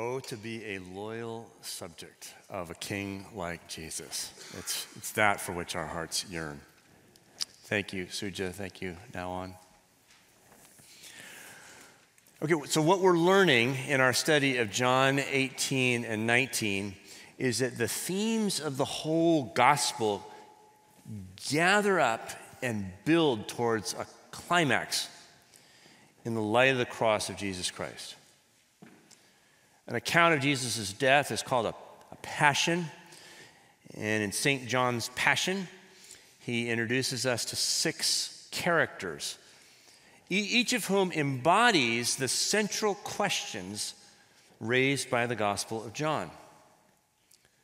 Oh, to be a loyal subject of a king like Jesus. It's, it's that for which our hearts yearn. Thank you, Suja. Thank you. Now on. Okay, so what we're learning in our study of John 18 and 19 is that the themes of the whole gospel gather up and build towards a climax in the light of the cross of Jesus Christ. An account of Jesus' death is called a, a passion. And in St. John's Passion, he introduces us to six characters, each of whom embodies the central questions raised by the Gospel of John.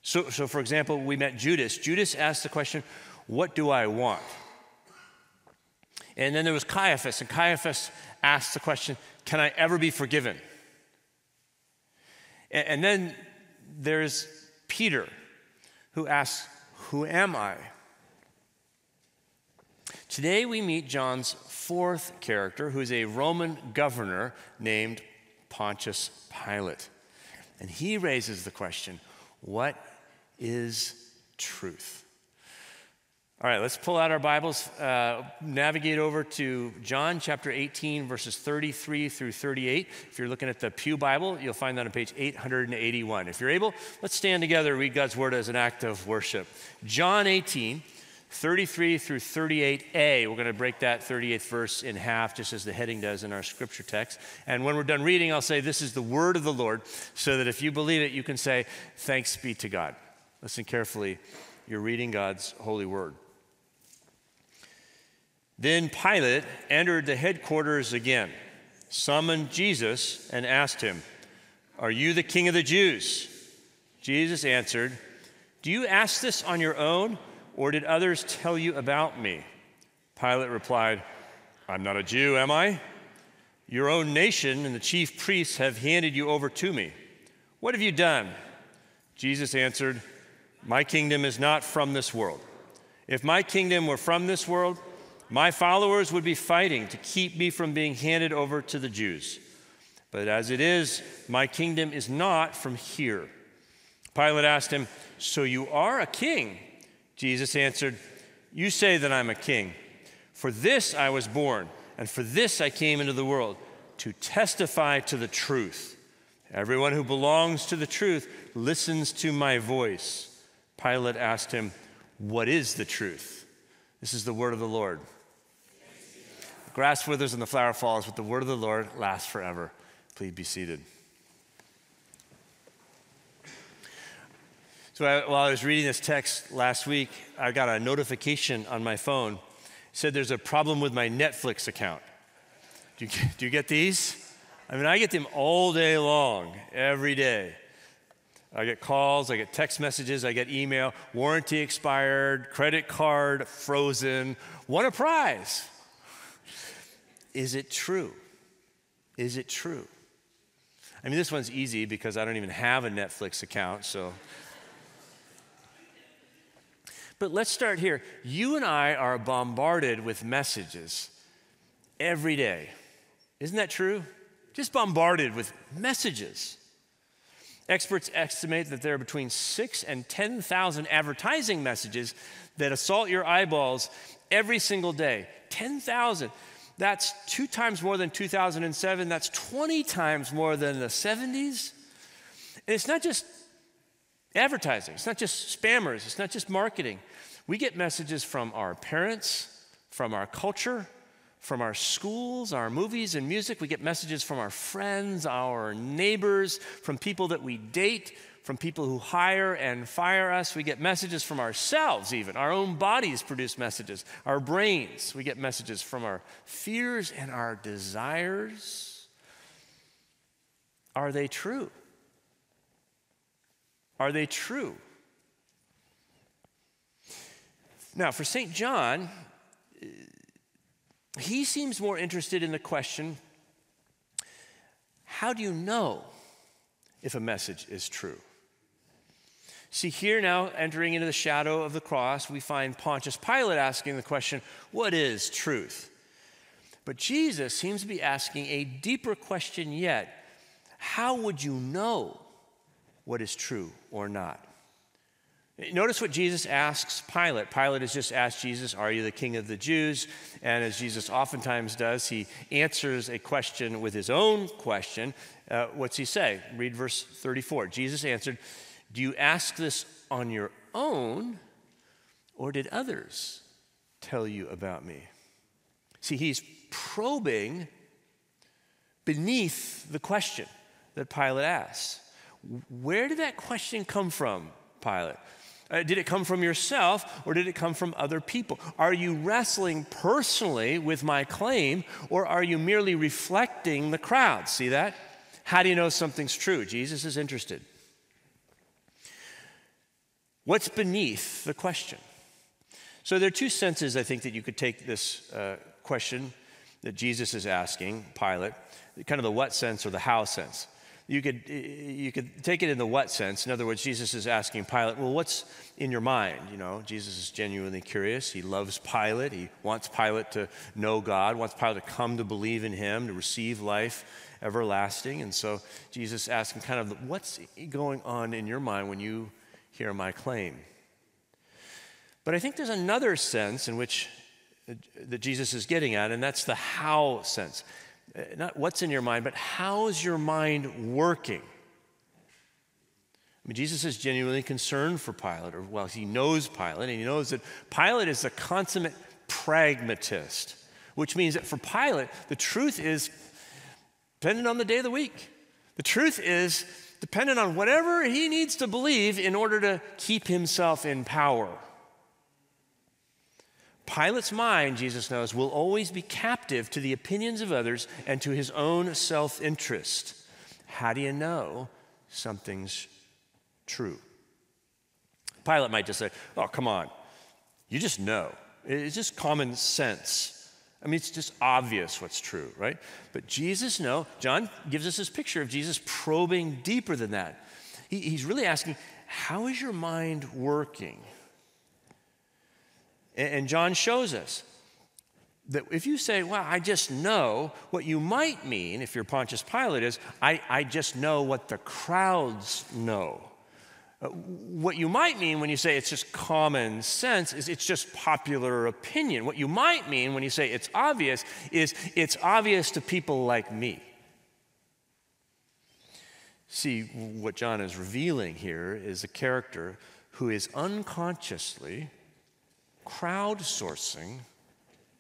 So, so, for example, we met Judas. Judas asked the question, What do I want? And then there was Caiaphas, and Caiaphas asked the question, Can I ever be forgiven? And then there's Peter, who asks, Who am I? Today we meet John's fourth character, who is a Roman governor named Pontius Pilate. And he raises the question what is truth? All right, let's pull out our Bibles, uh, navigate over to John chapter 18, verses 33 through 38. If you're looking at the Pew Bible, you'll find that on page 881. If you're able, let's stand together, and read God's word as an act of worship. John 18, 33 through 38a. We're going to break that 38th verse in half, just as the heading does in our scripture text. And when we're done reading, I'll say, This is the word of the Lord, so that if you believe it, you can say, Thanks be to God. Listen carefully. You're reading God's holy word. Then Pilate entered the headquarters again, summoned Jesus, and asked him, Are you the king of the Jews? Jesus answered, Do you ask this on your own, or did others tell you about me? Pilate replied, I'm not a Jew, am I? Your own nation and the chief priests have handed you over to me. What have you done? Jesus answered, My kingdom is not from this world. If my kingdom were from this world, my followers would be fighting to keep me from being handed over to the Jews. But as it is, my kingdom is not from here. Pilate asked him, So you are a king? Jesus answered, You say that I'm a king. For this I was born, and for this I came into the world, to testify to the truth. Everyone who belongs to the truth listens to my voice. Pilate asked him, What is the truth? This is the word of the Lord grass withers and the flower falls, but the word of the Lord lasts forever. Please be seated. So I, while I was reading this text last week, I got a notification on my phone. It said there's a problem with my Netflix account. Do you, do you get these? I mean, I get them all day long, every day. I get calls, I get text messages, I get email, warranty expired, credit card frozen, won a prize. Is it true? Is it true? I mean, this one's easy because I don't even have a Netflix account, so. But let's start here. You and I are bombarded with messages every day. Isn't that true? Just bombarded with messages. Experts estimate that there are between six and 10,000 advertising messages that assault your eyeballs every single day. 10,000. That's two times more than 2007. That's 20 times more than the 70s. And it's not just advertising, it's not just spammers, it's not just marketing. We get messages from our parents, from our culture, from our schools, our movies and music. We get messages from our friends, our neighbors, from people that we date, from people who hire and fire us. We get messages from ourselves, even. Our own bodies produce messages. Our brains, we get messages from our fears and our desires. Are they true? Are they true? Now, for St. John, he seems more interested in the question how do you know if a message is true? See, here now, entering into the shadow of the cross, we find Pontius Pilate asking the question, What is truth? But Jesus seems to be asking a deeper question yet How would you know what is true or not. Notice what Jesus asks Pilate. Pilate has just asked Jesus, Are you the king of the Jews? And as Jesus oftentimes does, he answers a question with his own question. Uh, what's he say? Read verse 34. Jesus answered, Do you ask this on your own, or did others tell you about me? See, he's probing beneath the question that Pilate asks. Where did that question come from, Pilate? Uh, did it come from yourself or did it come from other people? Are you wrestling personally with my claim or are you merely reflecting the crowd? See that? How do you know something's true? Jesus is interested. What's beneath the question? So there are two senses I think that you could take this uh, question that Jesus is asking Pilate, kind of the what sense or the how sense you could, you could take it in the what sense. In other words, Jesus is asking Pilate, well, what's in your mind? You know, Jesus is genuinely curious. He loves Pilate. He wants Pilate to know God, wants Pilate to come to believe in him, to receive life everlasting. And so Jesus him kind of, what's going on in your mind when you hear my claim? But I think there's another sense in which uh, that Jesus is getting at, and that's the how sense. Uh, not what's in your mind, but how is your mind working? I mean, Jesus is genuinely concerned for Pilate, or well, he knows Pilate, and he knows that Pilate is a consummate pragmatist, which means that for Pilate, the truth is dependent on the day of the week. The truth is dependent on whatever he needs to believe in order to keep himself in power. Pilate's mind, Jesus knows, will always be captive to the opinions of others and to his own self interest. How do you know something's true? Pilate might just say, Oh, come on. You just know. It's just common sense. I mean, it's just obvious what's true, right? But Jesus, no. John gives us this picture of Jesus probing deeper than that. He, he's really asking, How is your mind working? And John shows us that if you say, well, I just know, what you might mean, if you're Pontius Pilate, is, I, I just know what the crowds know. Uh, what you might mean when you say it's just common sense is it's just popular opinion. What you might mean when you say it's obvious is it's obvious to people like me. See, what John is revealing here is a character who is unconsciously crowdsourcing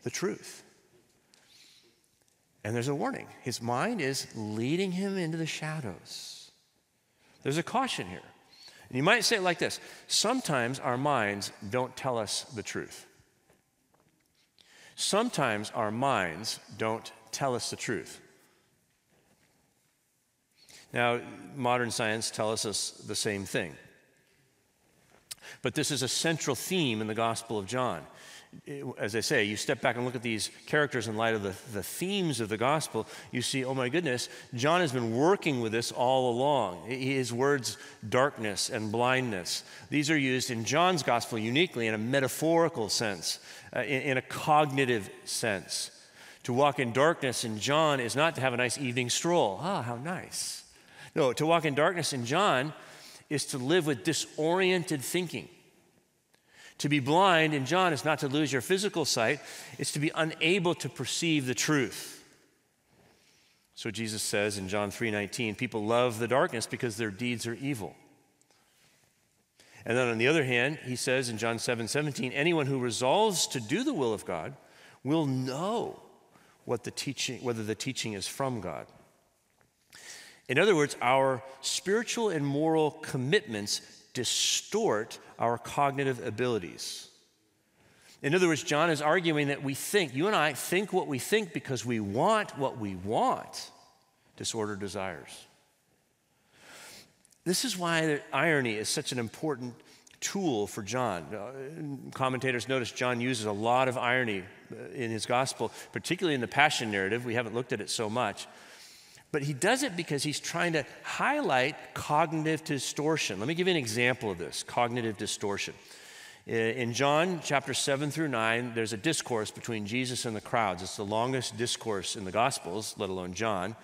the truth. And there's a warning. His mind is leading him into the shadows. There's a caution here. And you might say it like this Sometimes our minds don't tell us the truth. Sometimes our minds don't tell us the truth. Now, modern science tells us the same thing. But this is a central theme in the Gospel of John. As I say, you step back and look at these characters in light of the, the themes of the gospel, you see, oh my goodness, John has been working with this all along. His words, darkness and blindness, these are used in John's gospel uniquely in a metaphorical sense, uh, in, in a cognitive sense. To walk in darkness in John is not to have a nice evening stroll. Ah, how nice. No, to walk in darkness in John is to live with disoriented thinking. To be blind in John is not to lose your physical sight, it's to be unable to perceive the truth. So Jesus says in John 3:19, people love the darkness because their deeds are evil. And then on the other hand, he says in John 7 17, anyone who resolves to do the will of God will know what the teaching, whether the teaching is from God. In other words, our spiritual and moral commitments distort our cognitive abilities. In other words, John is arguing that we think, you and I think what we think because we want what we want, disordered desires. This is why irony is such an important tool for John. Uh, commentators notice John uses a lot of irony uh, in his gospel, particularly in the Passion narrative. We haven't looked at it so much. But he does it because he's trying to highlight cognitive distortion. Let me give you an example of this cognitive distortion. In John chapter 7 through 9, there's a discourse between Jesus and the crowds. It's the longest discourse in the Gospels, let alone John.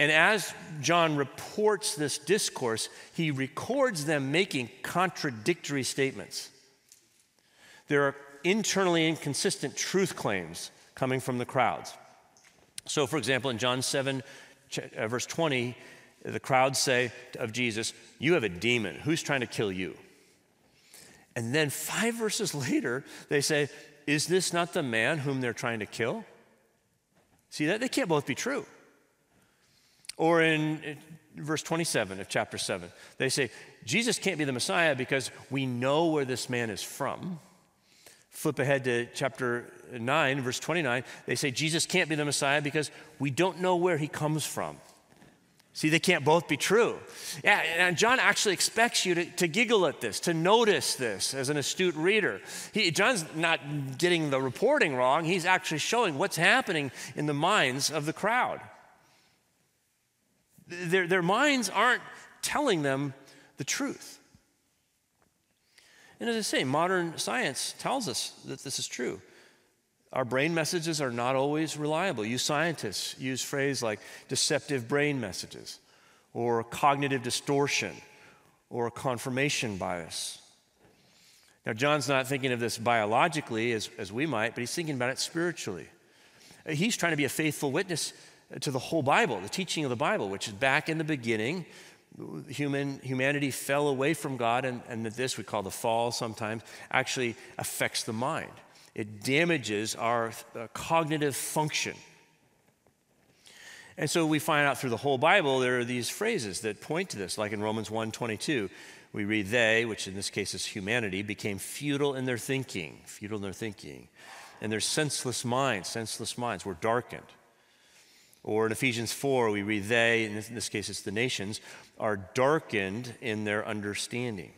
And as John reports this discourse, he records them making contradictory statements. There are internally inconsistent truth claims coming from the crowds. So, for example, in John 7, uh, verse 20, the crowds say of Jesus, You have a demon. Who's trying to kill you? And then five verses later, they say, Is this not the man whom they're trying to kill? See that? They can't both be true. Or in verse 27 of chapter 7, they say, Jesus can't be the Messiah because we know where this man is from. Flip ahead to chapter 9, verse 29, they say Jesus can't be the Messiah because we don't know where he comes from. See, they can't both be true. Yeah, and John actually expects you to, to giggle at this, to notice this as an astute reader. He, John's not getting the reporting wrong, he's actually showing what's happening in the minds of the crowd. Their, their minds aren't telling them the truth. And as I say, modern science tells us that this is true. Our brain messages are not always reliable. You scientists use phrases like deceptive brain messages, or cognitive distortion, or confirmation bias. Now, John's not thinking of this biologically as, as we might, but he's thinking about it spiritually. Uh, he's trying to be a faithful witness to the whole Bible, the teaching of the Bible, which is back in the beginning. Human, humanity fell away from God, and, and this we call the fall sometimes, actually affects the mind. It damages our uh, cognitive function. And so we find out through the whole Bible there are these phrases that point to this, like in Romans 1:22, we read they, which in this case is humanity, became futile in their thinking, futile in their thinking. And their senseless minds, senseless minds were darkened. Or in Ephesians 4, we read, they, in this case it's the nations, are darkened in their understanding.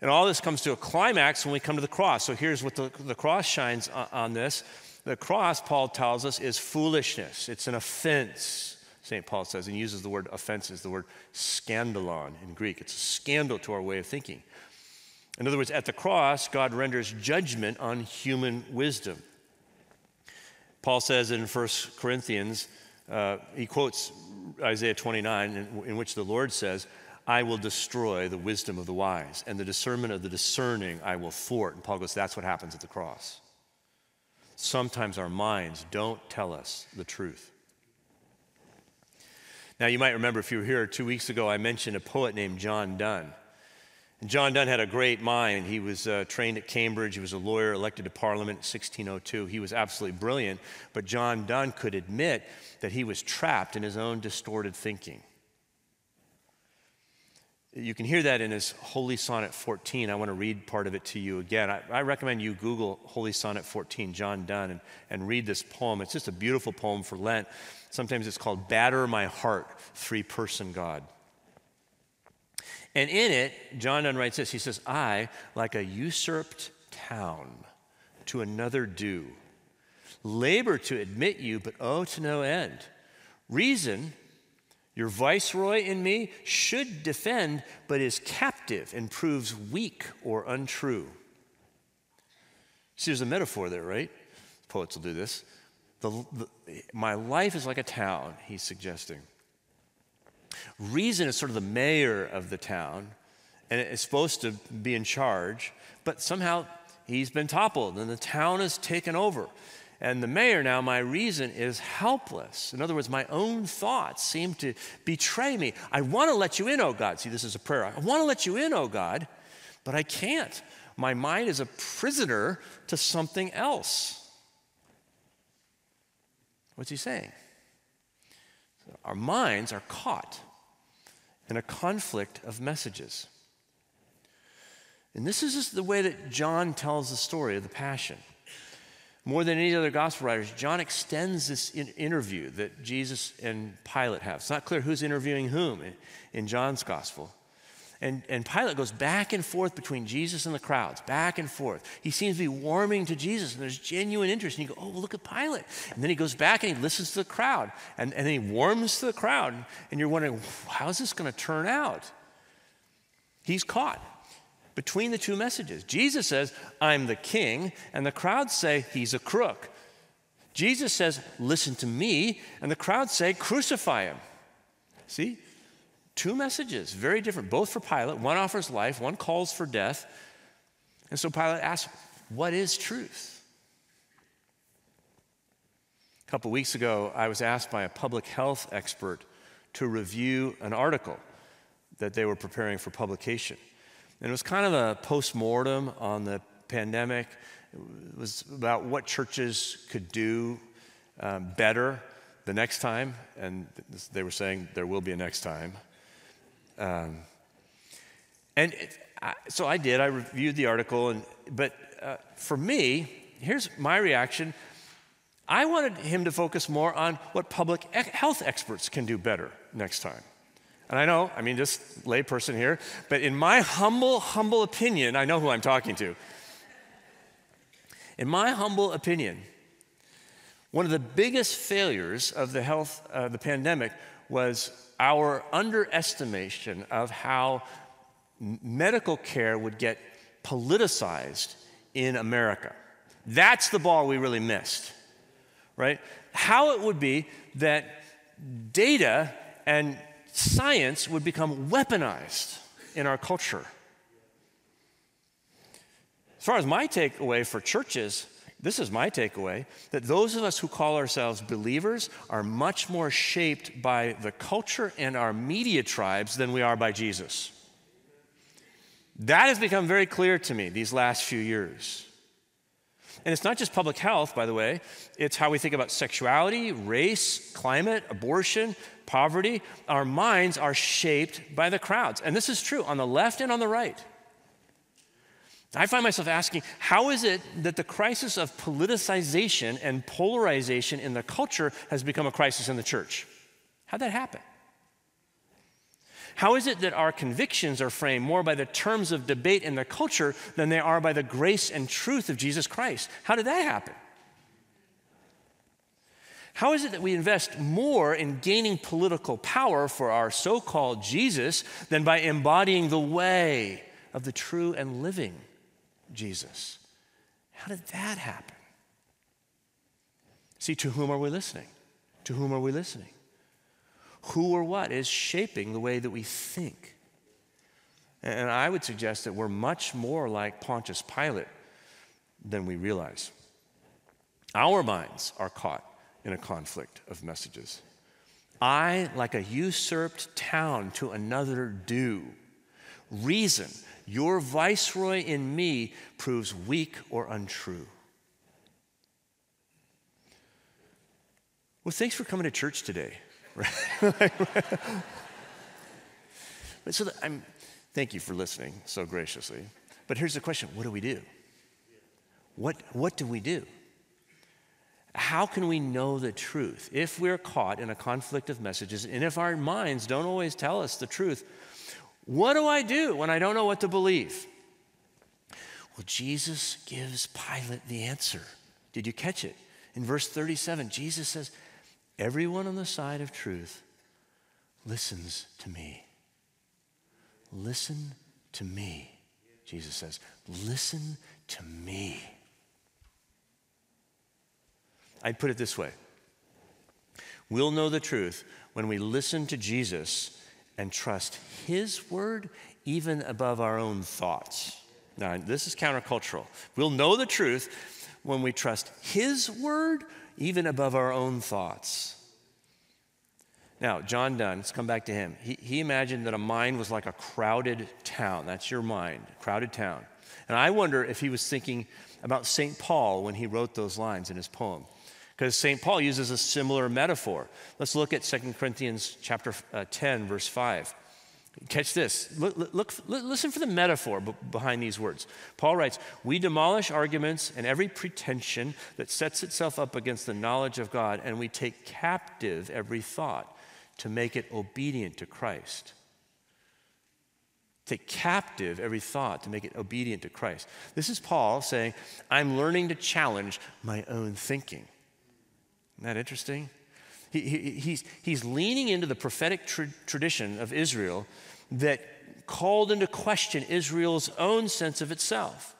And all this comes to a climax when we come to the cross. So here's what the, the cross shines on this. The cross, Paul tells us, is foolishness, it's an offense. St. Paul says, and uses the word offense as the word scandalon in Greek. It's a scandal to our way of thinking. In other words, at the cross, God renders judgment on human wisdom. Paul says in 1 Corinthians, uh, he quotes Isaiah 29, in, in which the Lord says, I will destroy the wisdom of the wise, and the discernment of the discerning I will thwart. And Paul goes, That's what happens at the cross. Sometimes our minds don't tell us the truth. Now, you might remember if you were here two weeks ago, I mentioned a poet named John Donne. And John Donne had a great mind. He was uh, trained at Cambridge. He was a lawyer, elected to Parliament in 1602. He was absolutely brilliant. But John Donne could admit that he was trapped in his own distorted thinking. You can hear that in his Holy Sonnet 14. I want to read part of it to you again. I, I recommend you Google Holy Sonnet 14, John Donne, and, and read this poem. It's just a beautiful poem for Lent. Sometimes it's called Batter My Heart, Three Person God. And in it, John Donne writes this He says, I, like a usurped town, to another due, labor to admit you, but oh, to no end. Reason, your viceroy in me, should defend, but is captive and proves weak or untrue. See, there's a metaphor there, right? Poets will do this. The, the, my life is like a town, he's suggesting. Reason is sort of the mayor of the town and it's supposed to be in charge, but somehow he's been toppled and the town is taken over. And the mayor now, my reason is helpless. In other words, my own thoughts seem to betray me. I want to let you in, oh God. See, this is a prayer. I want to let you in, oh God, but I can't. My mind is a prisoner to something else. What's he saying? Our minds are caught in a conflict of messages. And this is just the way that John tells the story of the Passion. More than any other gospel writers, John extends this in interview that Jesus and Pilate have. It's not clear who's interviewing whom in, in John's gospel. And, and Pilate goes back and forth between Jesus and the crowds, back and forth. He seems to be warming to Jesus, and there's genuine interest. And you go, oh, look at Pilate. And then he goes back and he listens to the crowd, and, and then he warms to the crowd. And you're wondering, how's this going to turn out? He's caught between the two messages. Jesus says, I'm the king, and the crowds say, he's a crook. Jesus says, Listen to me, and the crowd say, Crucify him. See? Two messages, very different, both for Pilate. One offers life, one calls for death. And so Pilate asks, What is truth? A couple weeks ago, I was asked by a public health expert to review an article that they were preparing for publication. And it was kind of a post mortem on the pandemic. It was about what churches could do um, better the next time. And they were saying there will be a next time. Um, and it, I, so I did. I reviewed the article. And, but uh, for me, here's my reaction I wanted him to focus more on what public health experts can do better next time. And I know, I mean, just layperson here, but in my humble, humble opinion, I know who I'm talking to. In my humble opinion, one of the biggest failures of the health, uh, the pandemic, was our underestimation of how medical care would get politicized in America. That's the ball we really missed right? How it would be that data and science would become weaponized in our culture. As far as my takeaway for churches, this is my takeaway that those of us who call ourselves believers are much more shaped by the culture and our media tribes than we are by Jesus. That has become very clear to me these last few years. And it's not just public health, by the way, it's how we think about sexuality, race, climate, abortion, poverty. Our minds are shaped by the crowds. And this is true on the left and on the right. I find myself asking, how is it that the crisis of politicization and polarization in the culture has become a crisis in the church? How'd that happen? How is it that our convictions are framed more by the terms of debate in the culture than they are by the grace and truth of Jesus Christ? How did that happen? How is it that we invest more in gaining political power for our so called Jesus than by embodying the way of the true and living Jesus? How did that happen? See, to whom are we listening? To whom are we listening? who or what is shaping the way that we think. And I would suggest that we're much more like Pontius Pilate than we realize. Our minds are caught in a conflict of messages. I, like a usurped town to another, due. Reason, your viceroy in me, proves weak or untrue. Well, thanks for coming to church today. But so I'm, thank you for listening so graciously. But here's the question what do we do? What, what do we do? How can we know the truth if we're caught in a conflict of messages and if our minds don't always tell us the truth? What do I do when I don't know what to believe? Well, Jesus gives Pilate the answer. Did you catch it? In verse 37, Jesus says, Everyone on the side of truth listens to me. Listen to me, Jesus says. Listen to me. I'd put it this way We'll know the truth when we listen to Jesus and trust His word even above our own thoughts. Now, this is countercultural. We'll know the truth when we trust His word even above our own thoughts. Now, John Donne, let's come back to him. He, he imagined that a mind was like a crowded town. That's your mind, crowded town. And I wonder if he was thinking about St. Paul when he wrote those lines in his poem. Because St. Paul uses a similar metaphor. Let's look at 2 Corinthians chapter uh, 10, verse 5. Catch this. Look, look, listen for the metaphor behind these words. Paul writes, We demolish arguments and every pretension that sets itself up against the knowledge of God, and we take captive every thought to make it obedient to Christ. Take captive every thought to make it obedient to Christ. This is Paul saying, I'm learning to challenge my own thinking. Isn't that interesting? He, he, he's, he's leaning into the prophetic tra- tradition of Israel that called into question Israel's own sense of itself.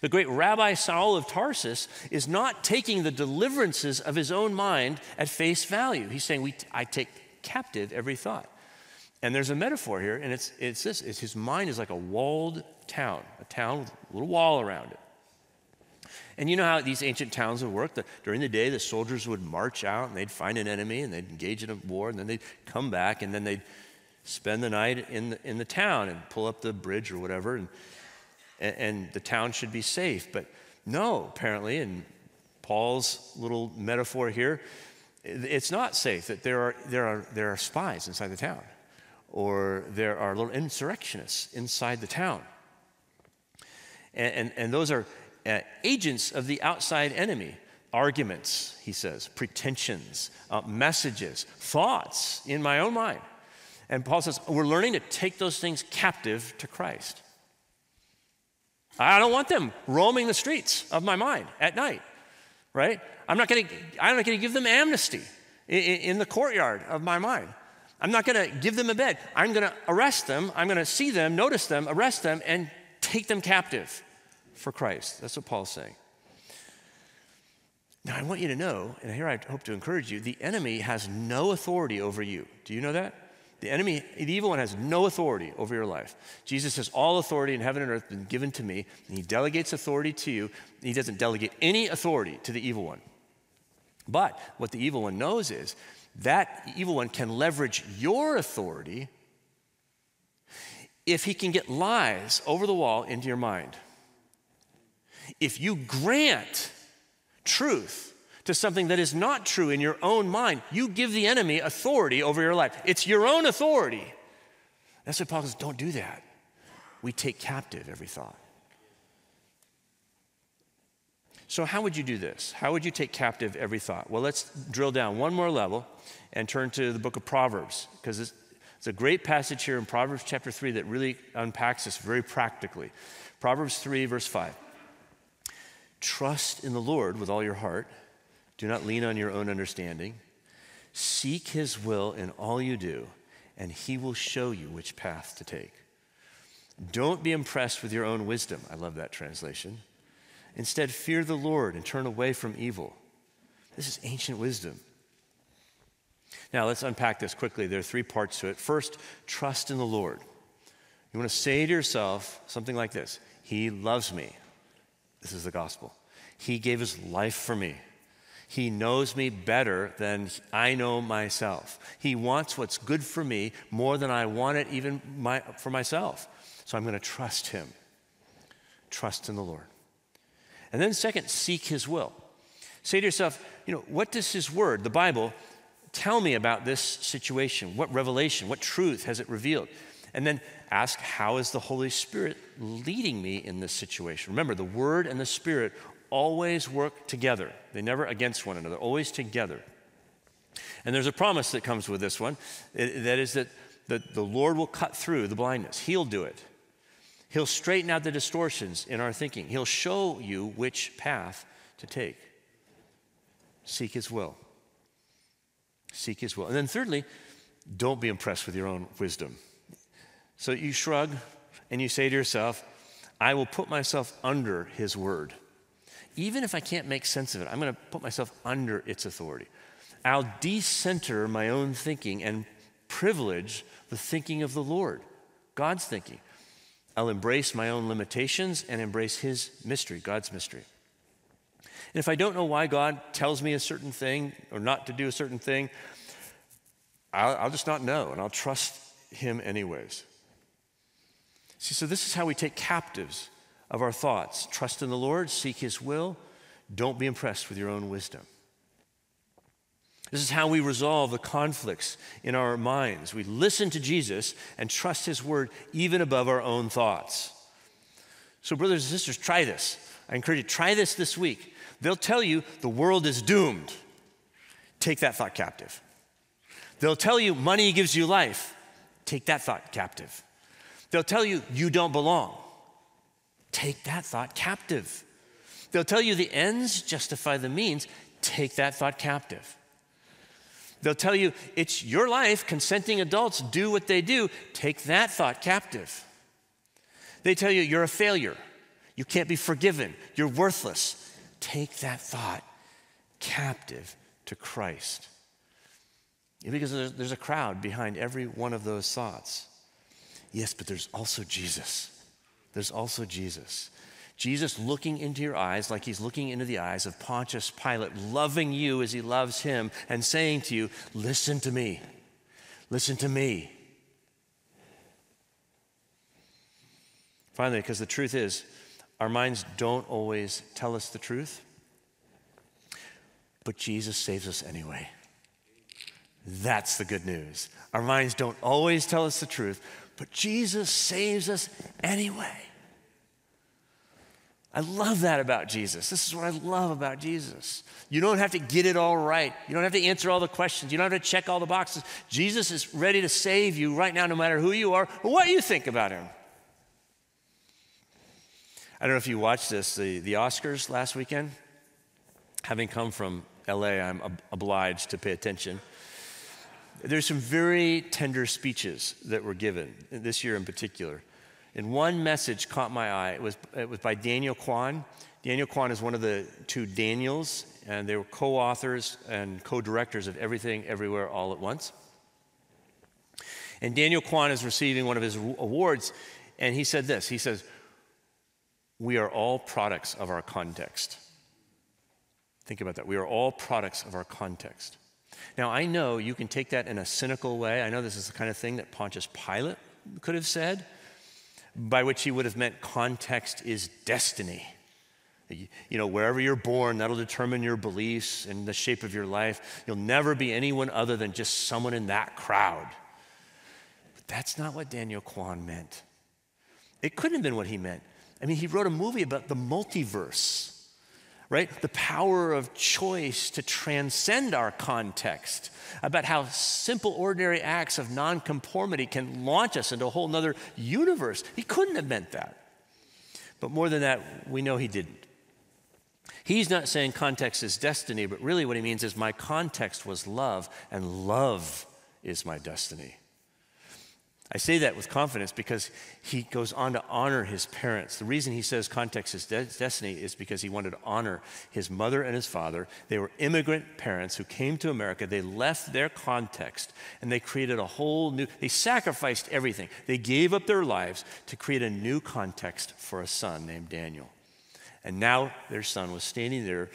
The great Rabbi Saul of Tarsus is not taking the deliverances of his own mind at face value. He's saying, we, I take captive every thought. And there's a metaphor here, and it's, it's this it's his mind is like a walled town, a town with a little wall around it. And you know how these ancient towns would work? The, during the day, the soldiers would march out and they'd find an enemy and they'd engage in a war, and then they'd come back and then they'd spend the night in the, in the town and pull up the bridge or whatever. And and, the town should be safe. But no, apparently, in Paul's little metaphor here, it's not safe that there are, there are, there are spies inside the town or there are little insurrectionists inside the town. And, and, and those are uh, agents of the outside enemy. Arguments, he says, pretensions, uh, messages, thoughts in my own mind. And Paul says, we're learning to take those things captive to Christ. I don't want them roaming the streets of my mind at night, right? I'm not going to, I'm not going to give them amnesty in, in the courtyard of my mind. I'm not going to give them a bed. I'm going to arrest them. I'm going to see them, notice them, arrest them, and take them captive for Christ. That's what Paul's saying. Now, I want you to know, and here I hope to encourage you, the enemy has no authority over you. Do you know that? The enemy, the evil one, has no authority over your life. Jesus says, All authority in heaven and earth has been given to me, and he delegates authority to you. He doesn't delegate any authority to the evil one. But what the evil one knows is that evil one can leverage your authority if he can get lies over the wall into your mind. If you grant truth to something that is not true in your own mind, you give the enemy authority over your life. It's your own authority. That's what Paul says don't do that. We take captive every thought. So, how would you do this? How would you take captive every thought? Well, let's drill down one more level and turn to the book of Proverbs, because it's, it's, a great passage here in Proverbs chapter 3 that really unpacks this very practically. Proverbs 3, verse 5. Trust in the Lord with all your heart do not lean on your own understanding. Seek his will in all you do, and he will show you which path to take. Don't be impressed with your own wisdom. I love that translation. Instead, fear the Lord and turn away from evil. This is ancient wisdom. Now, let's unpack this quickly. There are three parts to it. First, trust in the Lord. You want to say to yourself something like this He loves me. This is the gospel. He gave his life for me. He knows me better than I know myself. He wants what's good for me more than I want it even my, for myself. So I'm going to trust him. Trust in the Lord. And then, second, seek his will. Say to yourself, you know, what does his word, the Bible, tell me about this situation? What revelation, what truth has it revealed? And then ask, how is the Holy Spirit leading me in this situation? Remember, the Word and the Spirit always work together. They never against one another, always together. And there's a promise that comes with this one that is that, the Lord will cut through the blindness, He'll do it. He'll straighten out the distortions in our thinking, He'll show you which path to take. Seek His will. Seek His will. And then, thirdly, don't be impressed with your own wisdom. So you shrug and you say to yourself, I will put myself under His word even if I can't make sense of it, I'm going to put myself under its authority. I'll decenter my own thinking and privilege the thinking of the Lord, God's thinking. I'll embrace my own limitations and embrace His mystery, God's mystery. And if I don't know why God tells me a certain thing or not to do a certain thing, I'll, I'll just not know and I'll trust Him anyways. See, so this is how we take captives of our thoughts. Trust in the Lord, seek His will. Don't be impressed with your own wisdom. This is how we resolve the conflicts in our minds. We listen to Jesus and trust His word even above our own thoughts. So, brothers and sisters, try this. I encourage you, try this this week. They'll tell you the world is doomed. Take that thought captive. They'll tell you money gives you life. Take that thought captive. They'll tell you you don't belong. Take that thought captive. They'll tell you the ends justify the means. Take that thought captive. They'll tell you it's your life, consenting adults do what they do. Take that thought captive. They tell you you're a failure. You can't be forgiven. You're worthless. Take that thought captive to Christ. Because there's a crowd behind every one of those thoughts. Yes, but there's also Jesus. There's also Jesus. Jesus looking into your eyes like he's looking into the eyes of Pontius Pilate, loving you as he loves him, and saying to you, Listen to me. Listen to me. Finally, because the truth is, our minds don't always tell us the truth, but Jesus saves us anyway. That's the good news. Our minds don't always tell us the truth, but Jesus saves us anyway. I love that about Jesus. This is what I love about Jesus. You don't have to get it all right. You don't have to answer all the questions. You don't have to check all the boxes. Jesus is ready to save you right now, no matter who you are or what you think about him. I don't know if you watched this, the, the Oscars last weekend. Having come from LA, I'm obliged to pay attention. There's some very tender speeches that were given, this year in particular. And one message caught my eye. It was, it was by Daniel Kwan. Daniel Kwan is one of the two Daniels, and they were co authors and co directors of Everything Everywhere All at Once. And Daniel Kwan is receiving one of his awards, and he said this He says, We are all products of our context. Think about that. We are all products of our context. Now, I know you can take that in a cynical way. I know this is the kind of thing that Pontius Pilate could have said by which he would have meant context is destiny. You know, wherever you're born, that'll determine your beliefs and the shape of your life. You'll never be anyone other than just someone in that crowd. But that's not what Daniel Kwan meant. It couldn't have been what he meant. I mean, he wrote a movie about the multiverse right? The power of choice to transcend our context, about how simple, ordinary acts of nonconformity can launch us into a whole other universe. He couldn't have meant that. But more than that, we know he didn't. He's not saying context is destiny, but really what he means is my context was love, and love is my destiny. I say that with confidence because he goes on to honor his parents. The reason he says context is de- destiny is because he wanted to honor his mother and his father. They were immigrant parents who came to America. They left their context and they created a whole new, they sacrificed everything. They gave up their lives to create a new context for a son named Daniel. And now their son was standing there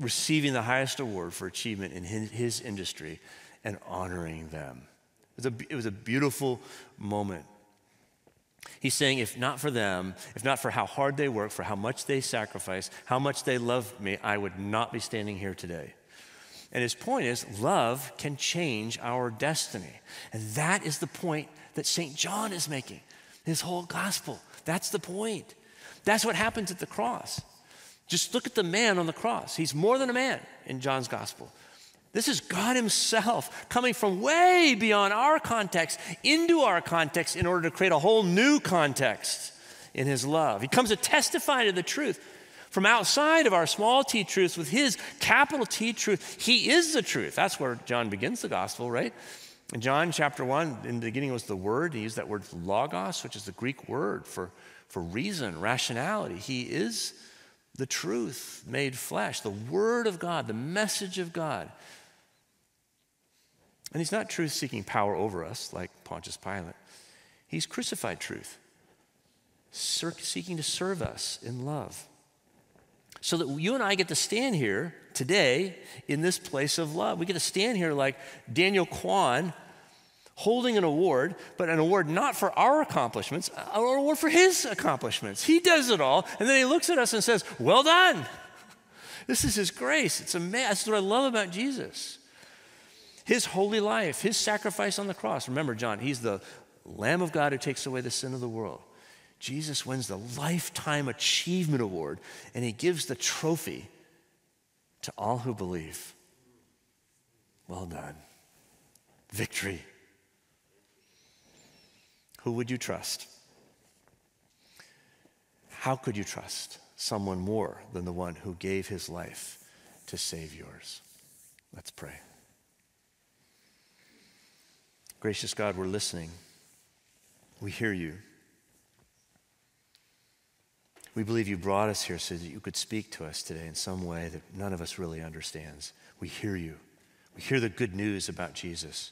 receiving the highest award for achievement in his, his industry and honoring them was a, it was a beautiful moment. He's saying, if not for them, if not for how hard they work, for how much they sacrifice, how much they love me, I would not be standing here today. And his point is, love can change our destiny. And that is the point that St. John is making. His whole gospel. That's the point. That's what happens at the cross. Just look at the man on the cross. He's more than a man in John's gospel. This is God Himself coming from way beyond our context into our context in order to create a whole new context in His love. He comes to testify to the truth from outside of our small t truths with His capital T truth. He is the truth. That's where John begins the gospel, right? In John chapter 1, in the beginning was the Word. He used that word logos, which is the Greek word for, for reason, rationality. He is the truth made flesh, the Word of God, the message of God. And he's not truth seeking power over us like Pontius Pilate. He's crucified truth, seeking to serve us in love. So that you and I get to stand here today in this place of love. We get to stand here like Daniel Kwan holding an award, but an award not for our accomplishments, an award for his accomplishments. He does it all, and then he looks at us and says, Well done. This is his grace. It's amazing. That's what I love about Jesus his holy life, his sacrifice on the cross. Remember, John, he's the Lamb of God who takes away the sin of the world. Jesus wins the Lifetime Achievement Award, and he gives the trophy to all who believe. Well done. Victory. Who would you trust? How could you trust someone more than the one who gave his life to save yours? Let's pray. Gracious God, we're listening. We hear you. We believe you brought us here so that you could speak to us today in some way that none of us really understands. We hear you. We hear the good news about Jesus.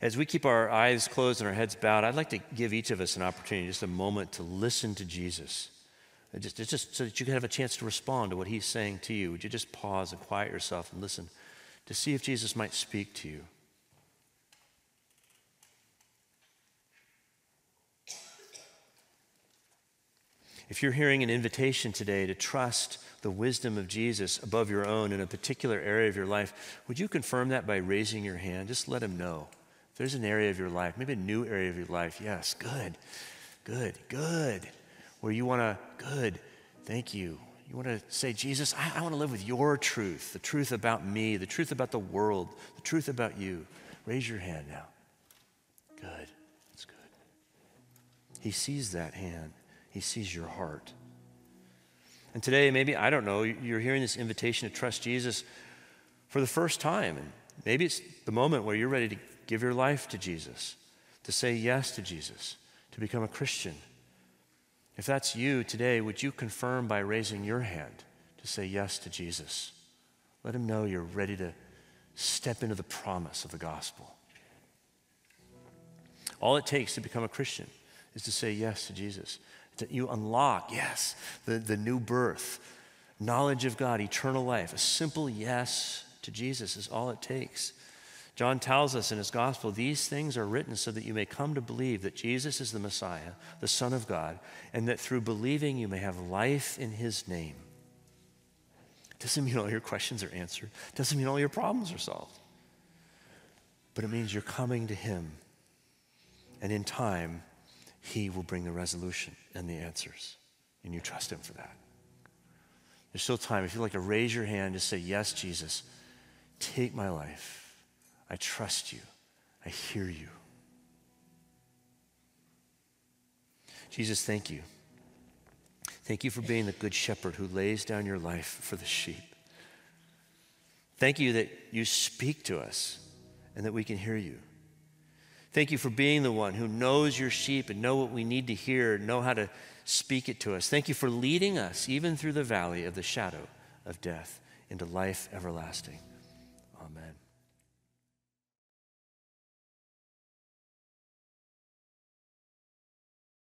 As we keep our eyes closed and our heads bowed, I'd like to give each of us an opportunity, just a moment to listen to Jesus. Uh, just, just so that you can have a chance to respond to what he's saying to you. Would you just pause and quiet yourself and listen to see if Jesus might speak to you? If you're hearing an invitation today to trust the wisdom of Jesus above your own in a particular area of your life, would you confirm that by raising your hand? Just let him know. If there's an area of your life, maybe a new area of your life, yes, good, good, good. Where you want to, good, thank you. You want to say, Jesus, I, I want to live with your truth, the truth about me, the truth about the world, the truth about you. Raise your hand now. Good. That's good. He sees that hand. He sees your heart. And today, maybe, I don't know, you're hearing this invitation to trust Jesus for the first time. And maybe it's the moment where you're ready to give your life to Jesus, to say yes to Jesus, to become a Christian. If that's you today, would you confirm by raising your hand to say yes to Jesus? Let him know you're ready to step into the promise of the gospel. All it takes to become a Christian is to say yes to Jesus that you unlock, yes, the, the new birth, knowledge of God, eternal life. A simple yes to Jesus is all it takes. John tells us in his gospel, these things are written so that you may come to believe that Jesus is the Messiah, the Son of God, and that through believing you may have life in his name. Doesn't mean all your questions are answered, doesn't mean all your problems are solved. But it means you're coming to him. And in time, he will bring the resolution and the answers. And you trust Him for that. There's still time. If you'd like to raise your hand, just say, Yes, Jesus, take my life. I trust you. I hear you. Jesus, thank you. Thank you for being the good shepherd who lays down your life for the sheep. Thank you that you speak to us and that we can hear you. Thank you for being the one who knows your sheep and know what we need to hear, know how to speak it to us. Thank you for leading us even through the valley of the shadow of death into life everlasting. Amen.